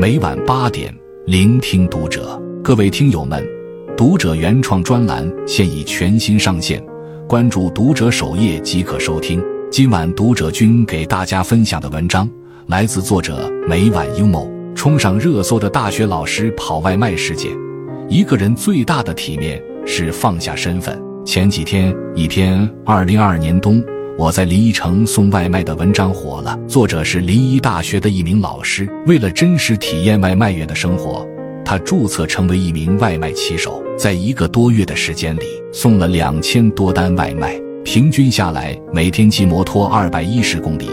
每晚八点，聆听读者。各位听友们，读者原创专栏现已全新上线，关注读者首页即可收听。今晚读者君给大家分享的文章来自作者每晚幽默。冲上热搜的大学老师跑外卖事件，一个人最大的体面是放下身份。前几天，一篇二零二二年冬。我在临沂城送外卖的文章火了，作者是临沂大学的一名老师。为了真实体验外卖员的生活，他注册成为一名外卖骑手，在一个多月的时间里送了两千多单外卖，平均下来每天骑摩托二百一十公里，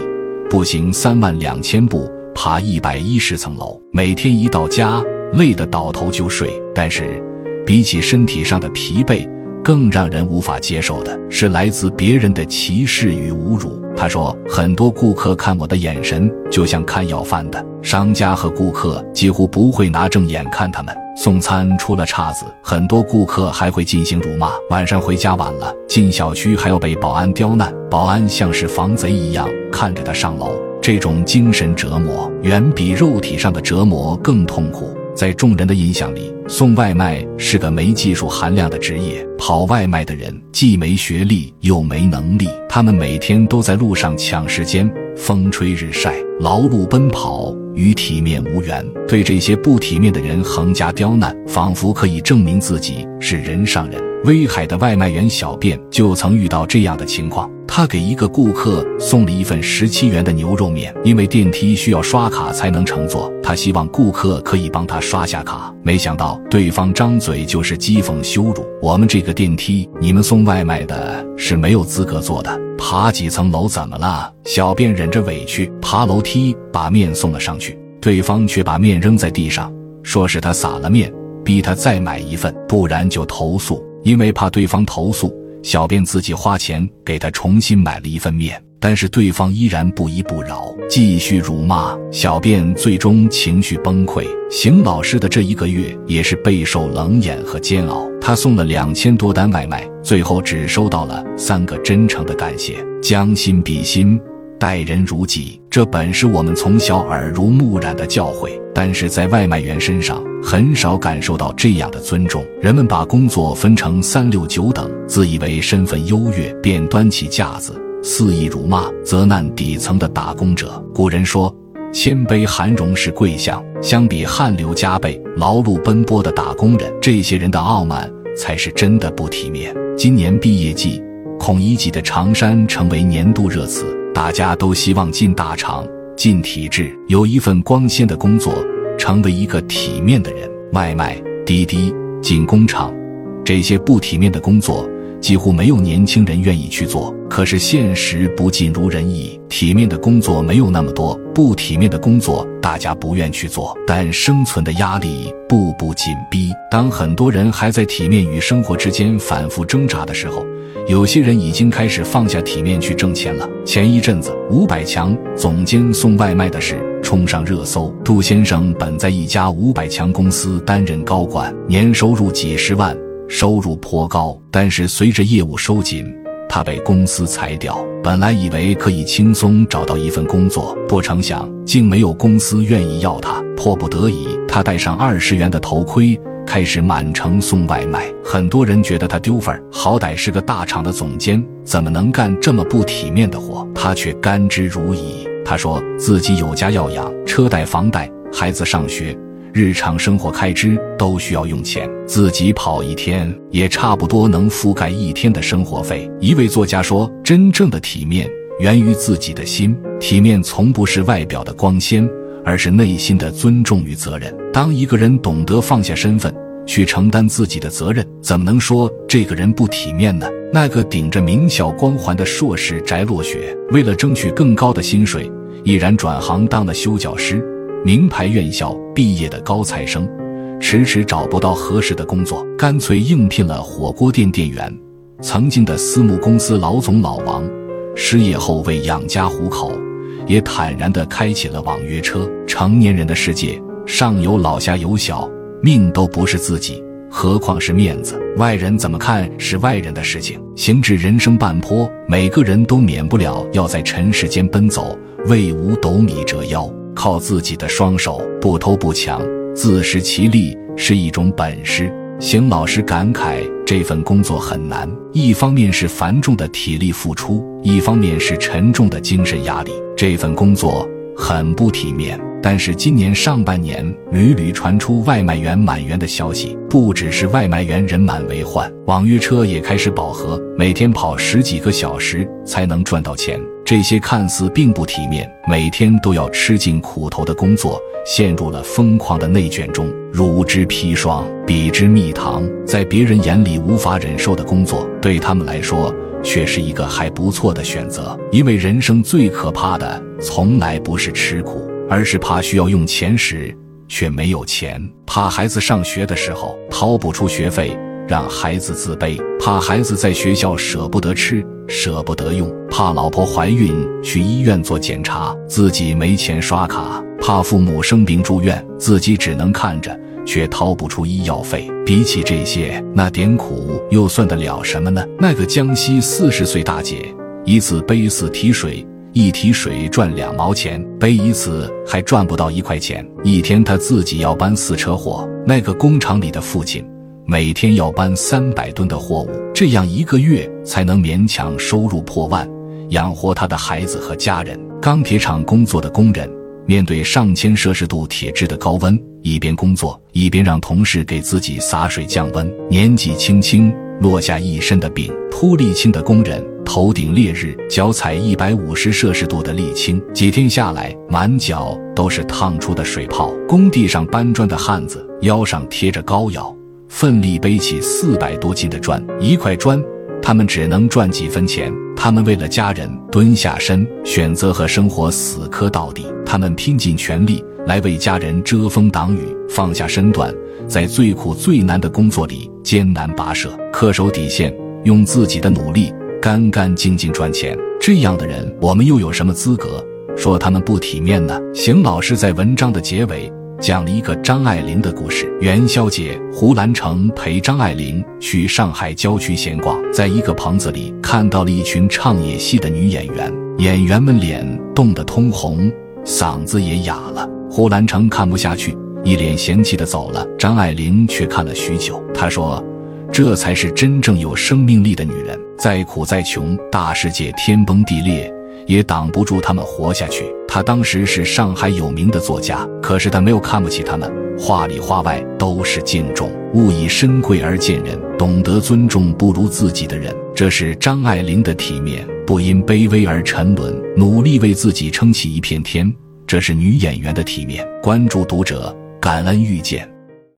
步行三万两千步，爬一百一十层楼，每天一到家累得倒头就睡。但是，比起身体上的疲惫，更让人无法接受的是来自别人的歧视与侮辱。他说：“很多顾客看我的眼神就像看要饭的，商家和顾客几乎不会拿正眼看他们。送餐出了岔子，很多顾客还会进行辱骂。晚上回家晚了，进小区还要被保安刁难，保安像是防贼一样看着他上楼。这种精神折磨远比肉体上的折磨更痛苦。”在众人的印象里，送外卖是个没技术含量的职业。跑外卖的人既没学历又没能力，他们每天都在路上抢时间，风吹日晒，劳碌奔跑，与体面无缘。对这些不体面的人横加刁难，仿佛可以证明自己是人上人。威海的外卖员小便就曾遇到这样的情况。他给一个顾客送了一份十七元的牛肉面，因为电梯需要刷卡才能乘坐，他希望顾客可以帮他刷下卡。没想到对方张嘴就是讥讽羞辱：“我们这个电梯，你们送外卖的是没有资格坐的，爬几层楼怎么了？”小便忍着委屈爬楼梯把面送了上去，对方却把面扔在地上，说是他撒了面，逼他再买一份，不然就投诉。因为怕对方投诉。小便自己花钱给他重新买了一份面，但是对方依然不依不饶，继续辱骂。小便最终情绪崩溃。邢老师的这一个月也是备受冷眼和煎熬。他送了两千多单外卖，最后只收到了三个真诚的感谢。将心比心。待人如己，这本是我们从小耳濡目染的教诲，但是在外卖员身上很少感受到这样的尊重。人们把工作分成三六九等，自以为身份优越，便端起架子肆意辱骂、责难底层的打工者。古人说：“谦卑含容是贵相。”相比汗流浃背、劳碌奔波的打工人，这些人的傲慢才是真的不体面。今年毕业季，孔乙己的长衫成为年度热词。大家都希望进大厂、进体制，有一份光鲜的工作，成为一个体面的人。外卖、滴滴、进工厂，这些不体面的工作，几乎没有年轻人愿意去做。可是现实不尽如人意，体面的工作没有那么多，不体面的工作大家不愿去做。但生存的压力步步紧逼，当很多人还在体面与生活之间反复挣扎的时候。有些人已经开始放下体面去挣钱了。前一阵子，五百强总监送外卖的事冲上热搜。杜先生本在一家五百强公司担任高管，年收入几十万，收入颇高。但是随着业务收紧，他被公司裁掉。本来以为可以轻松找到一份工作，不成想竟没有公司愿意要他。迫不得已，他戴上二十元的头盔。开始满城送外卖，很多人觉得他丢份儿，好歹是个大厂的总监，怎么能干这么不体面的活？他却甘之如饴。他说自己有家要养，车贷、房贷，孩子上学，日常生活开支都需要用钱，自己跑一天也差不多能覆盖一天的生活费。一位作家说：“真正的体面源于自己的心，体面从不是外表的光鲜。”而是内心的尊重与责任。当一个人懂得放下身份，去承担自己的责任，怎么能说这个人不体面呢？那个顶着名校光环的硕士翟落雪，为了争取更高的薪水，毅然转行当了修脚师。名牌院校毕业的高材生，迟迟找不到合适的工作，干脆应聘了火锅店店员。曾经的私募公司老总老王，失业后为养家糊口。也坦然地开启了网约车。成年人的世界，上有老下有小，命都不是自己，何况是面子？外人怎么看是外人的事情。行至人生半坡，每个人都免不了要在尘世间奔走，为五斗米折腰。靠自己的双手，不偷不抢，自食其力是一种本事。邢老师感慨，这份工作很难，一方面是繁重的体力付出，一方面是沉重的精神压力。这份工作很不体面。但是今年上半年屡屡传出外卖员满员的消息，不只是外卖员人满为患，网约车也开始饱和，每天跑十几个小时才能赚到钱。这些看似并不体面，每天都要吃尽苦头的工作，陷入了疯狂的内卷中。乳之砒霜，比之蜜糖，在别人眼里无法忍受的工作，对他们来说却是一个还不错的选择。因为人生最可怕的，从来不是吃苦。而是怕需要用钱时却没有钱，怕孩子上学的时候掏不出学费，让孩子自卑；怕孩子在学校舍不得吃、舍不得用；怕老婆怀孕去医院做检查，自己没钱刷卡；怕父母生病住院，自己只能看着，却掏不出医药费。比起这些，那点苦又算得了什么呢？那个江西四十岁大姐，一次背四提水。一提水赚两毛钱，背一次还赚不到一块钱。一天他自己要搬四车货，那个工厂里的父亲每天要搬三百吨的货物，这样一个月才能勉强收入破万，养活他的孩子和家人。钢铁厂工作的工人面对上千摄氏度铁质的高温，一边工作一边让同事给自己洒水降温，年纪轻轻落下一身的病。铺沥青的工人。头顶烈日，脚踩一百五十摄氏度的沥青，几天下来，满脚都是烫出的水泡。工地上搬砖的汉子，腰上贴着膏药，奋力背起四百多斤的砖，一块砖，他们只能赚几分钱。他们为了家人蹲下身，选择和生活死磕到底。他们拼尽全力来为家人遮风挡雨，放下身段，在最苦最难的工作里艰难跋涉，恪守底线，用自己的努力。干干净净赚钱，这样的人，我们又有什么资格说他们不体面呢？邢老师在文章的结尾讲了一个张爱玲的故事。元宵节，胡兰成陪张爱玲去上海郊区闲逛，在一个棚子里看到了一群唱野戏的女演员，演员们脸冻得通红，嗓子也哑了。胡兰成看不下去，一脸嫌弃的走了。张爱玲却看了许久，她说。这才是真正有生命力的女人。再苦再穷，大世界天崩地裂也挡不住他们活下去。她当时是上海有名的作家，可是她没有看不起他们，话里话外都是敬重。物以身贵而贱人，懂得尊重不如自己的人，这是张爱玲的体面，不因卑微而沉沦，努力为自己撑起一片天。这是女演员的体面。关注读者，感恩遇见。